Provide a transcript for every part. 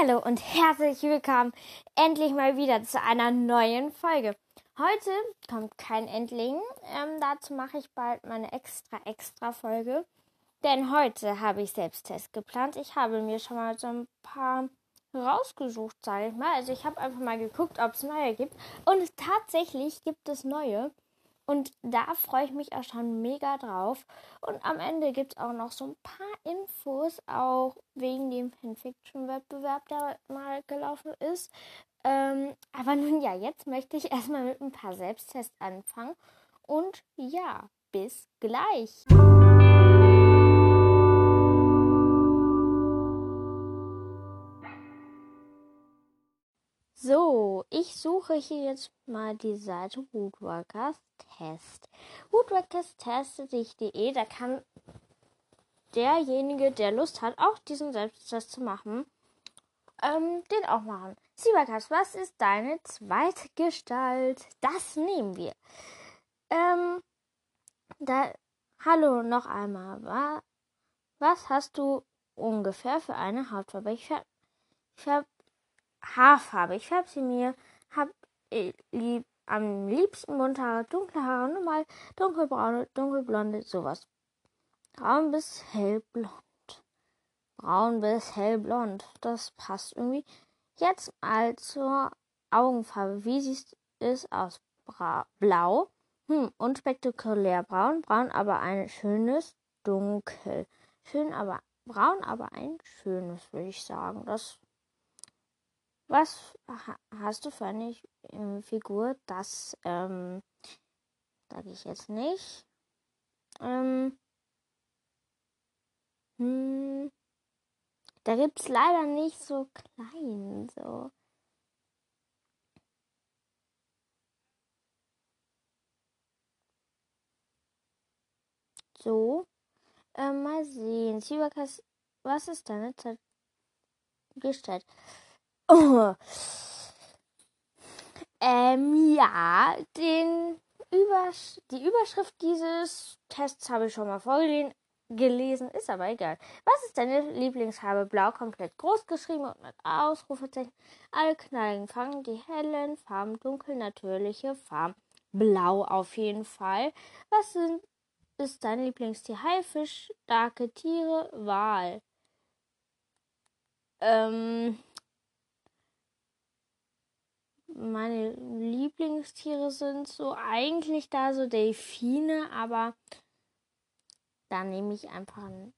Hallo und herzlich willkommen endlich mal wieder zu einer neuen Folge. Heute kommt kein Endling, ähm, dazu mache ich bald meine extra extra Folge, denn heute habe ich Selbsttest geplant. Ich habe mir schon mal so ein paar rausgesucht, sage ich mal. Also ich habe einfach mal geguckt, ob es neue gibt und tatsächlich gibt es neue. Und da freue ich mich auch schon mega drauf. Und am Ende gibt es auch noch so ein paar Infos, auch wegen dem Fanfiction-Wettbewerb, der mal gelaufen ist. Ähm, aber nun ja, jetzt möchte ich erstmal mit ein paar Selbsttests anfangen. Und ja, bis gleich. So, ich suche hier jetzt mal die Seite Woodworkers Test. Woodworkers testet.de, da kann derjenige, der Lust hat, auch diesen Selbsttest zu machen, ähm, den auch machen. Sieberkas, was ist deine zweite Gestalt? Das nehmen wir. Ähm, da, hallo noch einmal. Wa, was hast du ungefähr für eine Hautfarbe? Ich ich färb Haarfarbe. Ich färbe sie mir. Hab äh, lieb, am liebsten bunte Haare, dunkle Haare, normal dunkelbraune, dunkelblonde, sowas. Braun bis hellblond. Braun bis hellblond. Das passt irgendwie. Jetzt mal zur Augenfarbe. Wie sieht es aus? Bra Blau. Hm, unspektakulär braun. Braun, aber ein schönes Dunkel. Schön, aber braun, aber ein schönes, würde ich sagen. Das was hast du für eine äh, Figur? Das ähm, sage ich jetzt nicht. Ähm, hm, da gibt es leider nicht so klein. So. So. Äh, mal sehen. Sivakas, was ist deine Zeit gestellt? Oh. Ähm, ja, den Übersch die Überschrift dieses Tests habe ich schon mal vorgelesen, ist aber egal. Was ist deine Lieblingsfarbe? Blau komplett groß geschrieben und mit Ausrufezeichen. Alle knalligen Farben, die hellen Farben, dunkel natürliche Farben. Blau auf jeden Fall. Was sind, ist dein Lieblingstier? Haifisch, starke Tiere, Wal. Ähm, meine Lieblingstiere sind so eigentlich da so Delfine, aber da nehme ich einfach ein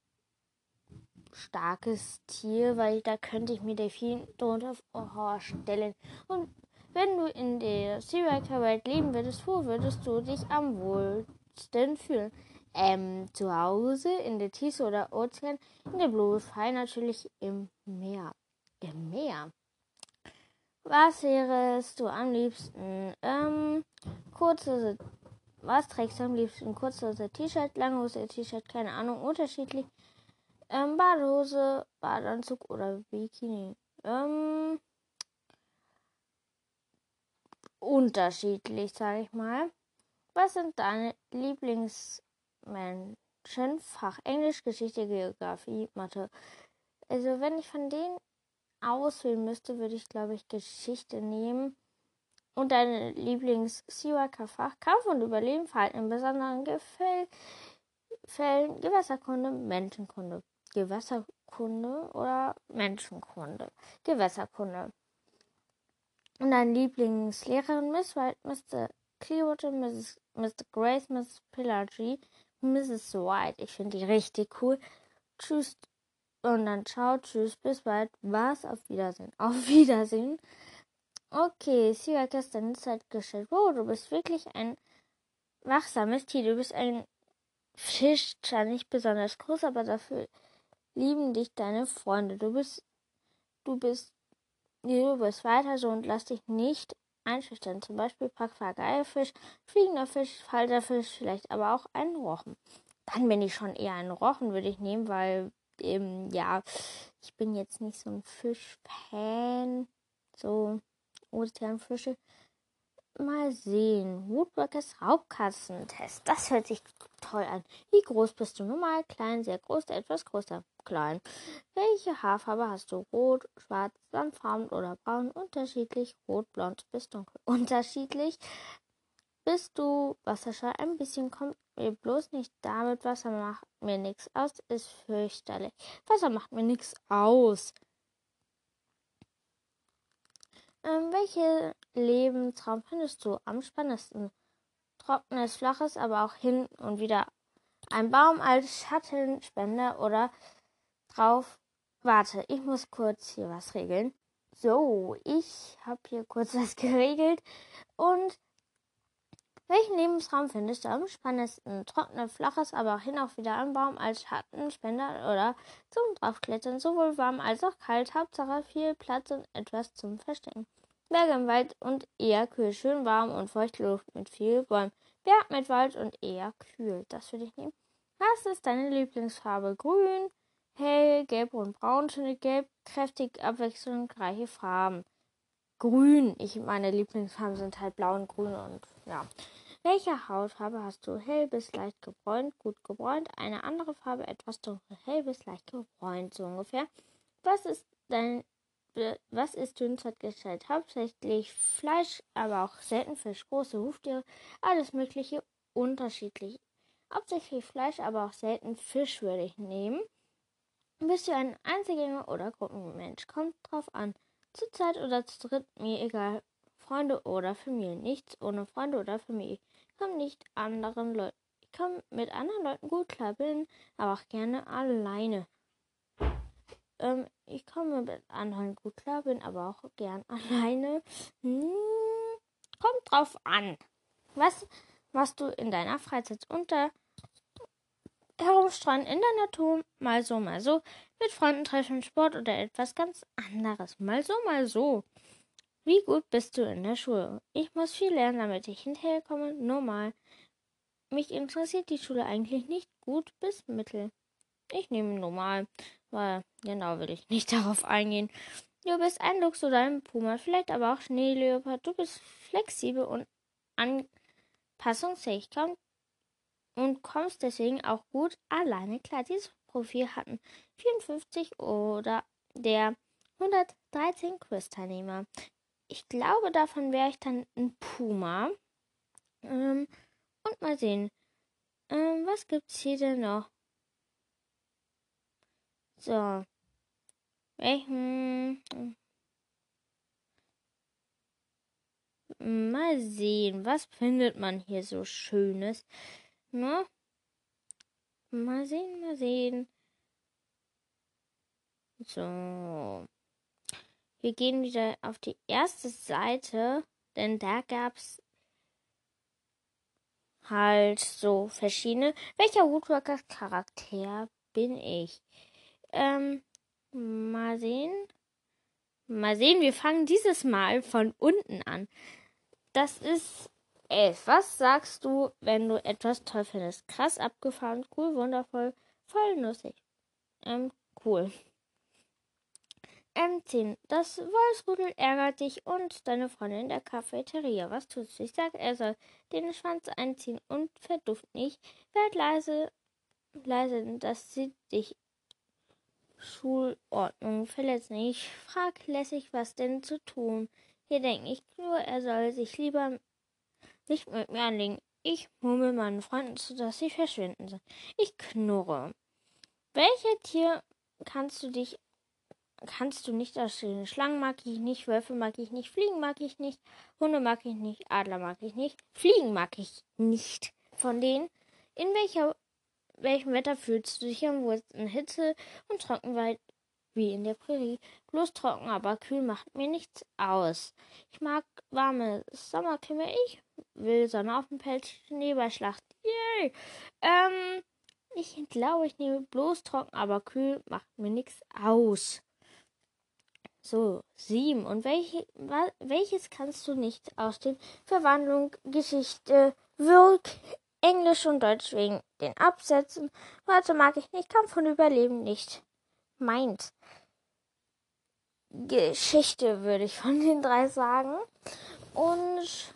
starkes Tier, weil da könnte ich mir Delfin drunter vorstellen. Und wenn du in der Serial-Welt leben würdest, wo würdest du dich am wohlsten fühlen? Ähm, zu Hause, in der Tiefe oder Ozean, in der Blue Sky natürlich im Meer. Im Meer. Was wärst du am liebsten? Ähm, kurze, was trägst du am liebsten? Kurzhose, T-Shirt, Langhose, T-Shirt, keine Ahnung, unterschiedlich. Ähm, Badehose, Badeanzug oder Bikini. Ähm, unterschiedlich, sage ich mal. Was sind deine Lieblingsmenschen? Fach Englisch, Geschichte, Geografie, Mathe. Also wenn ich von denen auswählen müsste, würde ich, glaube ich, Geschichte nehmen. Und deine Lieblings-Siwaka-Fach Kampf und Überleben, Verhalten in besonderen Gefäll Fällen, Gewässerkunde, Menschenkunde. Gewässerkunde oder Menschenkunde. Gewässerkunde. Und deine Lieblingslehrerin, Miss White, Mr. Clearwater, Mrs. Mr. Grace, Miss Pillagy, Mrs. White. Ich finde die richtig cool. Tschüss, und dann ciao, tschüss, bis bald. Was? Auf Wiedersehen. Auf Wiedersehen. Okay, sie hat gestern Zeit gestellt. Wow, du bist wirklich ein wachsames Tier. Du bist ein Fisch, zwar nicht besonders groß, aber dafür lieben dich deine Freunde. Du bist, du bist, du bist weiter so und lass dich nicht einschüchtern. Zum Beispiel Papageifisch, fliegender Fisch, Falterfisch, vielleicht aber auch ein Rochen. Dann bin ich schon eher ein Rochen, würde ich nehmen, weil ähm, ja, ich bin jetzt nicht so ein Fischfan. So Ozeanfische. Mal sehen. Woodworkers Raubkatzentest. Das hört sich toll an. Wie groß bist du? Normal, klein, sehr groß, etwas größer, klein. Welche Haarfarbe hast du? Rot, schwarz, sandfarben oder braun? Unterschiedlich. Rot, blond bis dunkel. Unterschiedlich. Bist du Wasserschall? Ein bisschen kommt mir bloß nicht damit. Wasser macht mir nichts aus. Ist fürchterlich. Wasser macht mir nichts aus. Ähm, welche Lebensraum findest du am spannendsten? Trockenes, flaches, aber auch hin und wieder ein Baum als Schattenspender oder drauf. Warte, ich muss kurz hier was regeln. So, ich habe hier kurz was geregelt und welchen Lebensraum findest du am spannendsten? Trockene, flaches, aber auch hin auch wieder ein Baum als Schattenspender oder zum Draufklettern. Sowohl warm als auch kalt. Hauptsache viel Platz und etwas zum Verstecken. Berge im Wald und eher kühl. Schön warm und feuchte Luft mit viel Bäumen. Berg mit Wald und eher kühl. Das würde ich nehmen. Was ist deine Lieblingsfarbe? Grün, hell, gelb und braun. Schöne gelb, kräftig abwechslungsreiche Farben. Grün. Ich meine Lieblingsfarben sind halt blau und grün und ja. Welche Hautfarbe hast du? Hell bis leicht gebräunt, gut gebräunt. Eine andere Farbe etwas dunkel, hell bis leicht gebräunt, so ungefähr. Was ist dein was ist Dünnsatgestellt? Hauptsächlich Fleisch, aber auch selten Fisch, große Huftiere, alles mögliche unterschiedlich. Hauptsächlich Fleisch, aber auch selten Fisch würde ich nehmen. Bist du ein Einzelgänger oder Gruppenmensch? Kommt drauf an. Zu zweit oder zu dritt, mir egal. Freunde oder Familie. Nichts ohne Freunde oder Familie. Ich komme nicht anderen Leuten. Ich komme mit anderen Leuten gut klar, bin aber auch gerne alleine. Ähm, ich komme mit anderen gut klar, bin aber auch gern alleine. Hm, kommt drauf an. Was machst du in deiner Freizeit unter herumstreuen in der Natur? Mal so, mal so. Mit Freunden treffen, Sport oder etwas ganz anderes. Mal so, mal so. Wie gut bist du in der Schule? Ich muss viel lernen, damit ich hinterherkomme. Normal. Mich interessiert die Schule eigentlich nicht gut bis mittel. Ich nehme normal, weil genau will ich nicht darauf eingehen. Du bist ein Luchs oder ein Puma, vielleicht aber auch Schneeleopard. Du bist flexibel und anpassungsfähig und kommst deswegen auch gut alleine klar. Dieses Profil hatten 54 oder der 113 Quiz-Teilnehmer ich glaube, davon wäre ich dann ein Puma. Ähm, und mal sehen. Ähm, was gibt's hier denn noch? So. Welchen. Mal sehen, was findet man hier so Schönes? Ne? Mal sehen, mal sehen. So. Wir gehen wieder auf die erste Seite, denn da gab es halt so verschiedene. Welcher Woodworkers Charakter bin ich? Ähm, mal sehen. Mal sehen, wir fangen dieses Mal von unten an. Das ist elf. Was sagst du, wenn du etwas toll findest? Krass, abgefahren, cool, wundervoll, voll nussig. Ähm, cool. M10. Das Wolfsrudel ärgert dich und deine Freundin in der Cafeteria. Was tust du? Ich sag, er soll den Schwanz einziehen und verduft nicht. Werd leise, leise, dass sie dich Schulordnung verletzt nicht. Frag lässig, was denn zu tun. Hier denke ich nur, er soll sich lieber nicht mit mir anlegen. Ich murmel meinen Freunden zu, dass sie verschwinden sollen. Ich knurre. Welche Tier kannst du dich kannst du nicht ausstehen. Schlangen mag ich nicht, Wölfe mag ich nicht, Fliegen mag ich nicht, Hunde mag ich nicht, Adler mag ich nicht, Fliegen mag ich nicht. Von denen, in welcher, welchem Wetter fühlst du dich am wohlsten? Hitze und Trockenwald wie in der Prärie. Bloß trocken, aber kühl macht mir nichts aus. Ich mag warme Sommerklimme. Ich will Sonne auf dem Pelz, Schnee bei Schlacht. Yay! Ähm, ich glaube, ich nehme bloß trocken, aber kühl macht mir nichts aus. So, sieben. Und welche, welches kannst du nicht ausstehen? Verwandlung, Geschichte, Wirk, Englisch und Deutsch wegen den Absätzen. Warte mag ich nicht, Kampf und Überleben nicht. Meint. Geschichte würde ich von den drei sagen. Und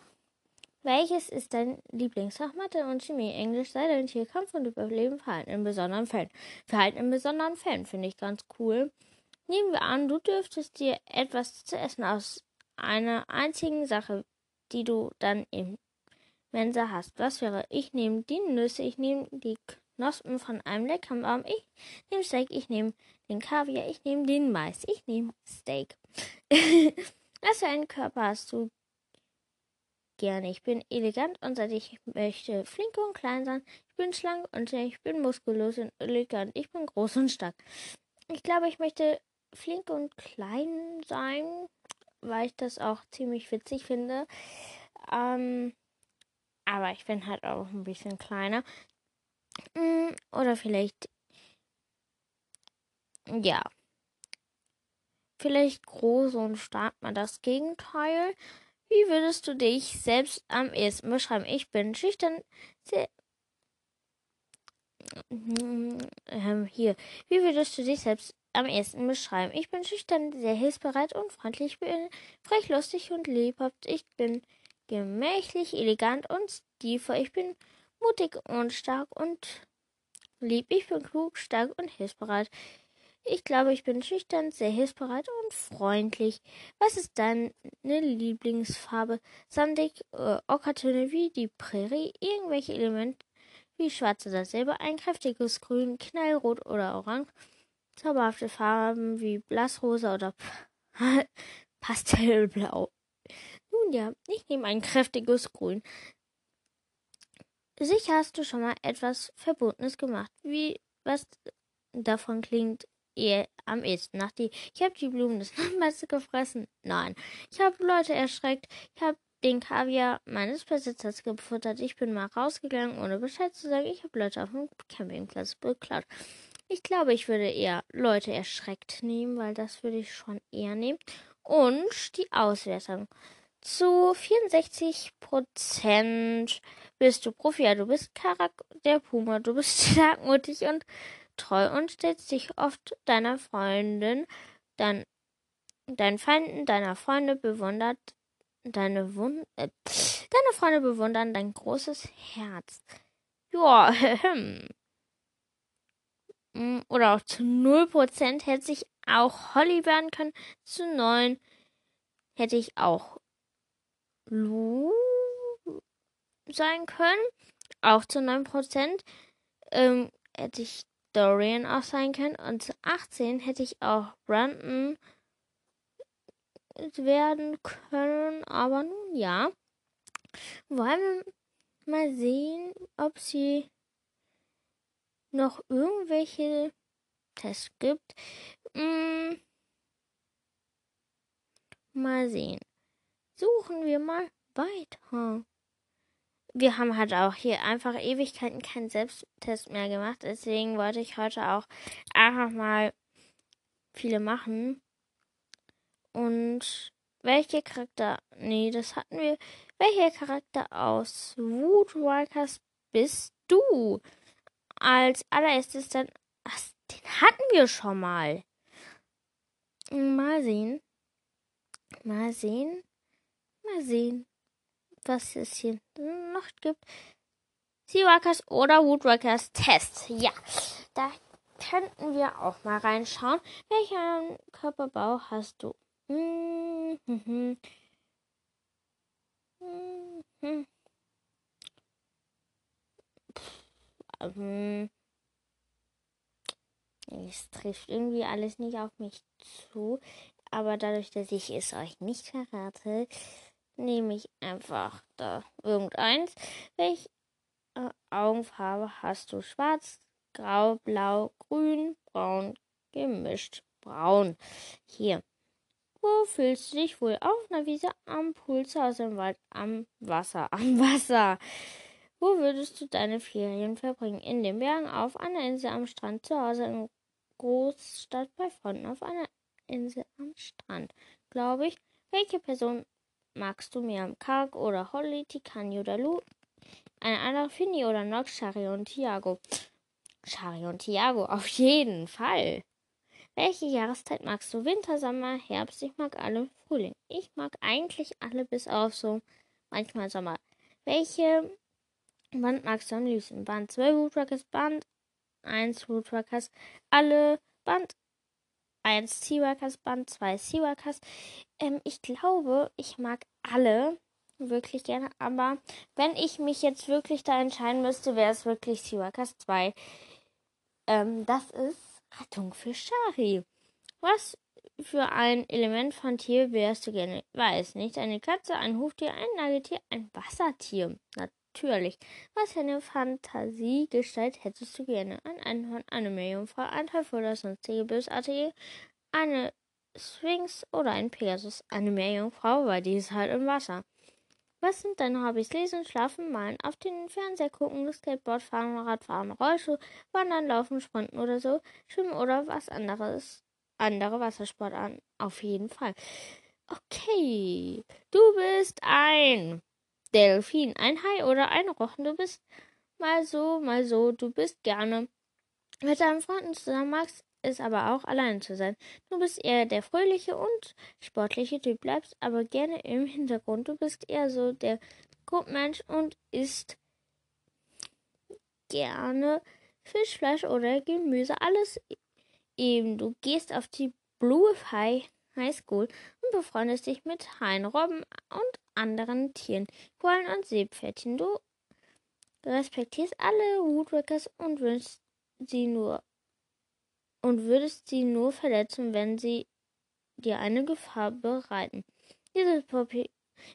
Welches ist dein Lieblingsfach? Mathe und Chemie, Englisch, Seide und Tierkampf und Überleben, Verhalten in besonderen Fällen. Verhalten in besonderen Fällen finde ich ganz cool. Nehmen wir an, du dürftest dir etwas zu essen aus einer einzigen Sache, die du dann im Mensa hast. Was wäre? Ich nehme die Nüsse, ich nehme die Knospen von einem leckeren Baum, ich nehme Steak, ich nehme den Kaviar, ich nehme den Mais, ich nehme Steak. Was für einen Körper hast du gerne. Ich bin elegant und seit ich möchte flink und klein sein. Ich bin schlank und ich bin muskulös und elegant. Ich bin groß und stark. Ich glaube, ich möchte flink und klein sein, weil ich das auch ziemlich witzig finde. Ähm, aber ich bin halt auch ein bisschen kleiner. Mm, oder vielleicht, ja, vielleicht groß und stark mal das Gegenteil. Wie würdest du dich selbst am ehesten beschreiben? Ich bin schüchtern, sehr. Ähm, hier. Wie würdest du dich selbst am ehesten beschreiben? Ich bin schüchtern, sehr hilfsbereit und freundlich. Ich bin frech, lustig und lebhaft. Ich bin gemächlich, elegant und stilvoll. Ich bin mutig und stark und lieb. Ich bin klug, stark und hilfsbereit. Ich glaube, ich bin schüchtern, sehr hilfsbereit und freundlich. Was ist deine Lieblingsfarbe? Sandig, äh, Ockertöne wie die Prärie, irgendwelche Elemente wie schwarz oder silber, ein kräftiges Grün, Knallrot oder Orange, zauberhafte Farben wie Blassrosa oder Pastellblau. Nun ja, ich nehme ein kräftiges Grün. Sicher hast du schon mal etwas Verbotenes gemacht. Wie was davon klingt ihr am ehesten nach die. Ich habe die Blumen des Nachbars gefressen. Nein. Ich habe Leute erschreckt. Ich habe den Kaviar meines Besitzers gefuttert. Ich bin mal rausgegangen, ohne Bescheid zu sagen. Ich habe Leute auf dem Campingplatz beklaut. Ich glaube, ich würde eher Leute erschreckt nehmen, weil das würde ich schon eher nehmen. Und die Auswertung. Zu 64 Prozent bist du Profi. Ja, du bist Charakter der Puma. Du bist starkmutig und treu und stellst dich oft deiner Freundin, dein, deinen Feinden, deiner Freunde bewundert, deine Wund, äh, deine Freunde bewundern dein großes Herz. Ja, mm, Oder auch zu 0% hätte ich auch Holly werden können. Zu 9 hätte ich auch Lu sein können. Auch zu 9%. Ähm, hätte ich Dorian auch sein können. Und zu 18 hätte ich auch Brandon werden können. Aber nun ja. Wollen wir mal sehen, ob sie noch irgendwelche Tests gibt. Hm. Mal sehen. Suchen wir mal weiter wir haben halt auch hier einfach Ewigkeiten keinen Selbsttest mehr gemacht. Deswegen wollte ich heute auch einfach mal viele machen. Und welche Charakter, nee, das hatten wir. Welcher Charakter aus Woodwalkers bist du? Als allererstes dann, ach, den hatten wir schon mal. Mal sehen. Mal sehen. Mal sehen was es hier noch gibt. Seawalkers oder Woodwalkers Test. Ja, da könnten wir auch mal reinschauen. Welchen Körperbau hast du? Hm, hm, hm. Ähm, es trifft irgendwie alles nicht auf mich zu. Aber dadurch, dass ich es euch nicht verrate, nehme ich einfach da irgendeins. Welche äh, Augenfarbe hast du? Schwarz, grau, blau, grün, braun, gemischt. Braun. Hier. Wo fühlst du dich wohl? Auf einer Wiese, am zu Hause im Wald, am Wasser, am Wasser. Wo würdest du deine Ferien verbringen? In den Bergen, auf einer Insel am Strand, zu Hause in Großstadt bei Freunden, auf einer Insel am Strand. Glaube ich. Welche Person magst du mehr? Karg oder Holly, Tikani oder Lu? Eine andere Finny oder Nox, Shari und Tiago? Shari und Tiago, auf jeden Fall. Welche Jahreszeit magst du? Winter, Sommer, Herbst? Ich mag alle. Frühling. Ich mag eigentlich alle bis auf so manchmal Sommer. Welche Band magst du am liebsten? Band 2 Woodruckers, Band 1 Woodruckers, alle Band 1 Seaworkers, Band 2 Seaworkers. Ähm, ich glaube, ich mag alle wirklich gerne, aber wenn ich mich jetzt wirklich da entscheiden müsste, wäre es wirklich Seaworkers 2. Ähm, das ist Rettung für Shari. Was für ein Element von Tier wärst du gerne? Weiß nicht. Eine Katze, ein Huftier, ein Nagetier, ein Wassertier. Natürlich. Was für eine Fantasiegestalt hättest du gerne? Ein Einhorn, eine Meerjungfrau, ein Teufel oder sonstige Bösartige, eine Sphinx oder ein Pegasus, eine Meerjungfrau, weil die ist halt im Wasser. Was sind deine Hobbys? Lesen, schlafen, malen, auf den Fernseher gucken, Skateboard fahren, Radfahren, Rollschuh, wandern, laufen, sprinten oder so, schwimmen oder was anderes, andere Wassersport an. Auf jeden Fall. Okay, du bist ein Delfin, ein Hai oder ein Rochen. Du bist mal so, mal so. Du bist gerne mit deinen Freunden zusammen, magst es aber auch allein zu sein. Du bist eher der fröhliche und sportliche Typ, bleibst aber gerne im Hintergrund. Du bist eher so der Gruppenmensch und isst gerne Fisch, Fleisch oder Gemüse. Alles eben. Du gehst auf die Blue High High School und befreundest dich mit Haien, Robben und anderen Tieren, Quallen und Seepferdchen. Du respektierst alle Woodworkers und wünschst sie nur und würdest sie nur verletzen, wenn sie dir eine Gefahr bereiten. Dieses Profil,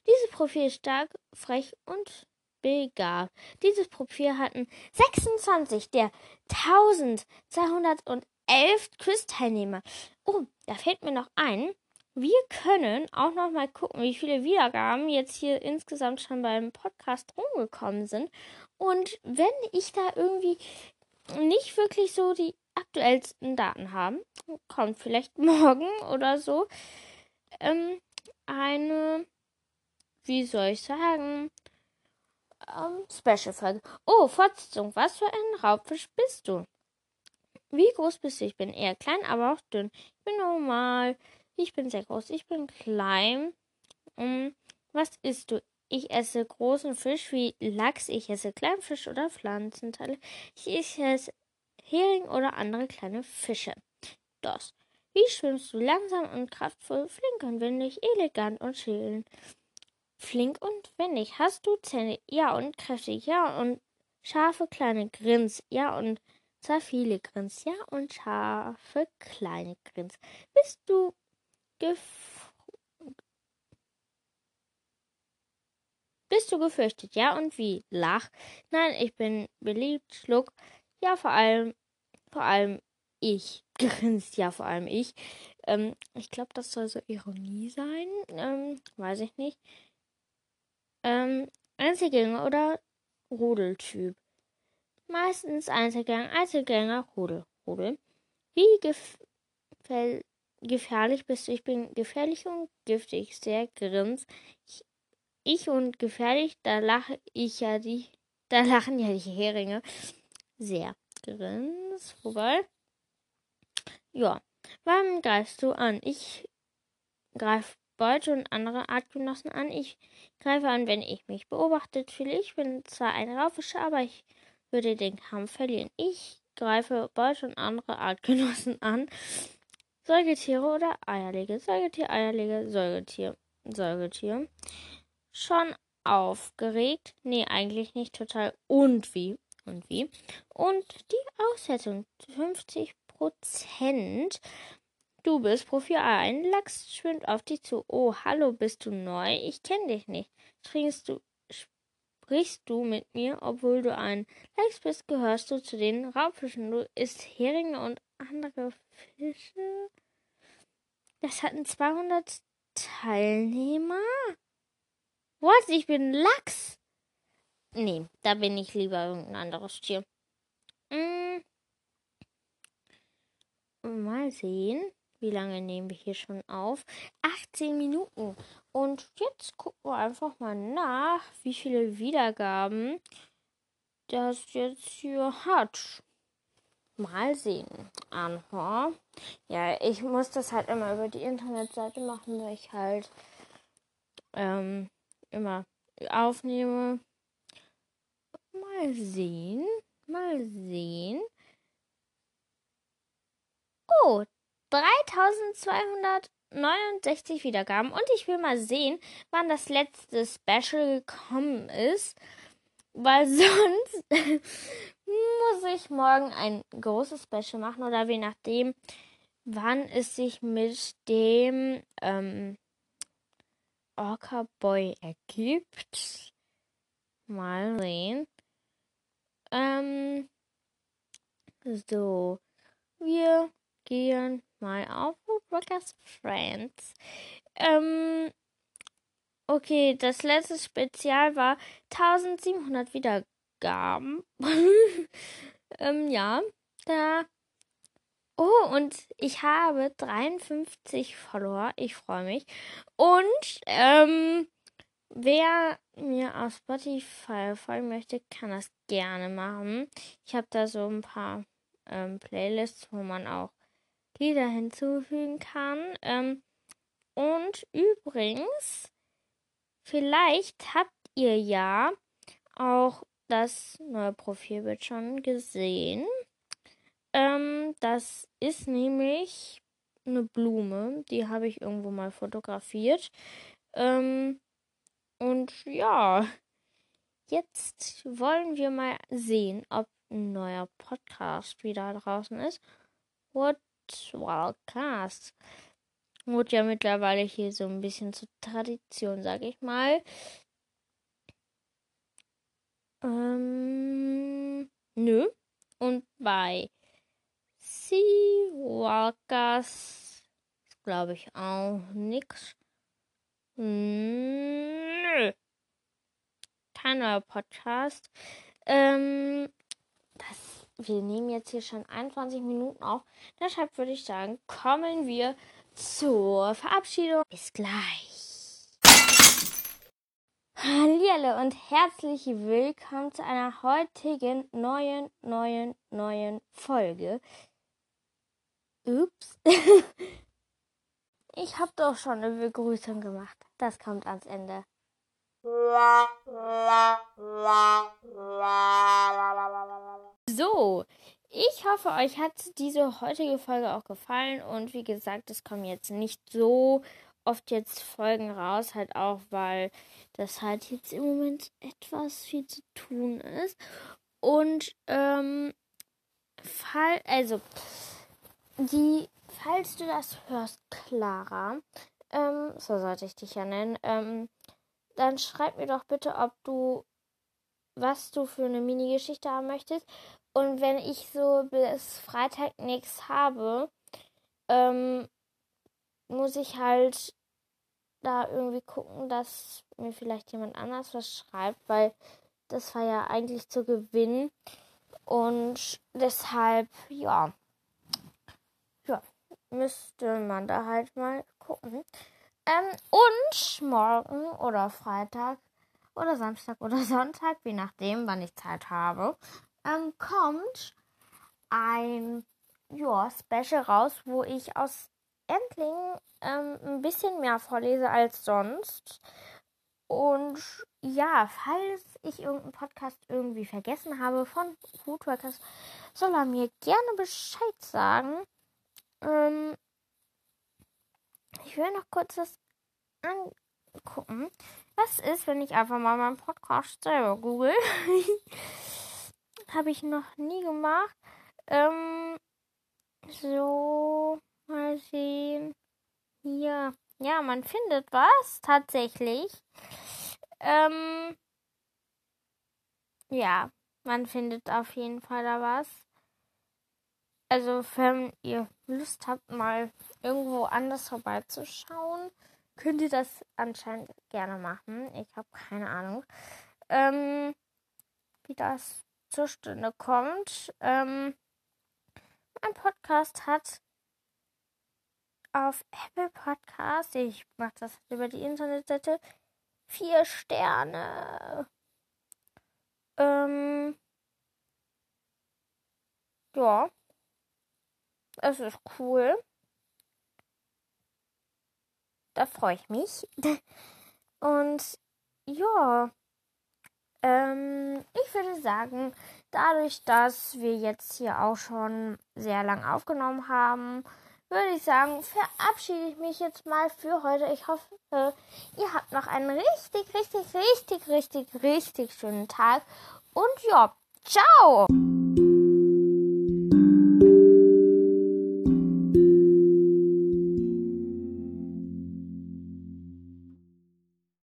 dieses Profil ist stark, frech und begabt. Dieses Profil hatten 26 der 1211 Quiz-Teilnehmer. Oh, da fällt mir noch ein. Wir können auch noch mal gucken, wie viele Wiedergaben jetzt hier insgesamt schon beim Podcast rumgekommen sind. Und wenn ich da irgendwie nicht wirklich so die aktuellsten Daten haben, kommt vielleicht morgen oder so ähm, eine, wie soll ich sagen, ähm, Special-Folge. Oh, Fortsetzung. Was für ein Raubfisch bist du? Wie groß bist du? Ich bin eher klein, aber auch dünn. Ich bin normal. Ich bin sehr groß. Ich bin klein. Um, ähm, was isst du? Ich esse großen Fisch wie Lachs. Ich esse Kleinfisch oder Pflanzenteile. Ich esse Hering oder andere kleine Fische. Das. Wie schwimmst du langsam und kraftvoll, flink und windig, elegant und schön? Flink und windig. Hast du Zähne? Ja, und kräftig. Ja, und scharfe kleine Grins. Ja, und zwar viele Grins. Ja, und scharfe kleine Grins. Bist du Bist du gefürchtet? Ja, und wie? Lach. Nein, ich bin beliebt. Schluck. Ja, vor allem, vor allem ich. Grinst ja, vor allem ich. Ähm, ich glaube, das soll so Ironie sein. Ähm, weiß ich nicht. Ähm, Einzelgänger oder Rudeltyp? Meistens Einzelgänger, Einzelgänger, Rudel, Rudel. Wie gefäll gefährlich bist du? Ich bin gefährlich und giftig, sehr grins. Ich, ich und gefährlich, da lache ich ja die, da lachen ja die Heringe sehr grins. Wobei, ja, wann greifst du an? Ich greife Beute und andere Artgenossen an. Ich greife an, wenn ich mich beobachtet fühle. Ich bin zwar ein Raufischer, aber ich würde den Kampf verlieren. Ich greife Beute und andere Artgenossen an. Säugetiere oder Eierlege? Säugetier, Eierlege, Säugetier, Säugetier. Schon aufgeregt? Nee, eigentlich nicht total. Und wie? Und wie? Und die Aussetzung 50 Prozent. Du bist Profi A. Ein Lachs schwimmt auf dich zu. Oh, hallo, bist du neu? Ich kenne dich nicht. Sprichst du, sprichst du mit mir, obwohl du ein Lachs bist, gehörst du zu den Raubfischen. Du isst Heringe und andere Fische. Das hatten 200 Teilnehmer. Was? Ich bin Lachs? Nee, da bin ich lieber irgendein anderes Tier. Hm. Mal sehen. Wie lange nehmen wir hier schon auf? 18 Minuten. Und jetzt gucken wir einfach mal nach, wie viele Wiedergaben das jetzt hier hat. Mal sehen. Aha. Ja, ich muss das halt immer über die Internetseite machen, weil ich halt ähm, immer aufnehme. Mal sehen. Mal sehen. Oh, 3269 Wiedergaben. Und ich will mal sehen, wann das letzte Special gekommen ist. Weil sonst muss ich morgen ein großes Special machen oder je nachdem, wann es sich mit dem ähm, Orca Boy ergibt. Mal sehen. Ähm, so, wir gehen mal auf Woodwalkers Friends. Ähm, okay, das letzte Spezial war 1700 Wiedergaben. ähm, ja, da. Oh, und ich habe 53 Follower. Ich freue mich. Und, ähm, wer mir auf Spotify folgen möchte, kann das gerne machen. Ich habe da so ein paar ähm, Playlists, wo man auch Lieder hinzufügen kann. Ähm, und übrigens, vielleicht habt ihr ja auch das neue Profilbild schon gesehen. Ähm, das ist nämlich eine Blume, die habe ich irgendwo mal fotografiert. Ähm, und ja, jetzt wollen wir mal sehen, ob ein neuer Podcast wieder draußen ist. What Wildcast. Wurde ja mittlerweile hier so ein bisschen zur Tradition, sag ich mal. Ähm, nö. Und bei Sea Walkers glaube ich auch nix. Nö. Kein neuer Podcast. Ähm, das, wir nehmen jetzt hier schon 21 Minuten auf. Deshalb würde ich sagen, kommen wir zur Verabschiedung. Bis gleich. Hallihallo und herzlich willkommen zu einer heutigen neuen, neuen, neuen Folge. Ups. Ich habe doch schon eine Begrüßung gemacht. Das kommt ans Ende. So, ich hoffe, euch hat diese heutige Folge auch gefallen und wie gesagt, es kommen jetzt nicht so oft jetzt Folgen raus, halt auch, weil das halt jetzt im Moment etwas viel zu tun ist. Und ähm, fall, also die falls du das hörst, Clara, ähm, so sollte ich dich ja nennen, ähm, dann schreib mir doch bitte, ob du, was du für eine Mini-Geschichte haben möchtest. Und wenn ich so bis Freitag nichts habe, ähm, muss ich halt da irgendwie gucken, dass mir vielleicht jemand anders was schreibt, weil das war ja eigentlich zu gewinnen. Und deshalb, ja müsste man da halt mal gucken. Ähm, und morgen oder Freitag oder Samstag oder Sonntag, je nachdem, wann ich Zeit habe, ähm, kommt ein ja, Special raus, wo ich aus Endling ähm, ein bisschen mehr vorlese als sonst. Und ja, falls ich irgendeinen Podcast irgendwie vergessen habe von Foodworkers, soll er mir gerne Bescheid sagen. Ähm, ich will noch kurz das angucken. Was ist, wenn ich einfach mal meinen Podcast selber google? Habe ich noch nie gemacht. Ähm, so, mal sehen. Hier. Ja, man findet was, tatsächlich. Ähm, ja, man findet auf jeden Fall da was. Also, wenn ihr Lust habt, mal irgendwo anders vorbeizuschauen, könnt ihr das anscheinend gerne machen. Ich habe keine Ahnung, ähm, wie das zustande kommt. Ähm, mein Podcast hat auf Apple Podcast, ich mache das über die Internetseite, vier Sterne. Ähm, ja. Es ist cool. Da freue ich mich. Und ja, Ähm, ich würde sagen, dadurch, dass wir jetzt hier auch schon sehr lang aufgenommen haben, würde ich sagen, verabschiede ich mich jetzt mal für heute. Ich hoffe, ihr habt noch einen richtig, richtig, richtig, richtig, richtig schönen Tag. Und ja, ciao!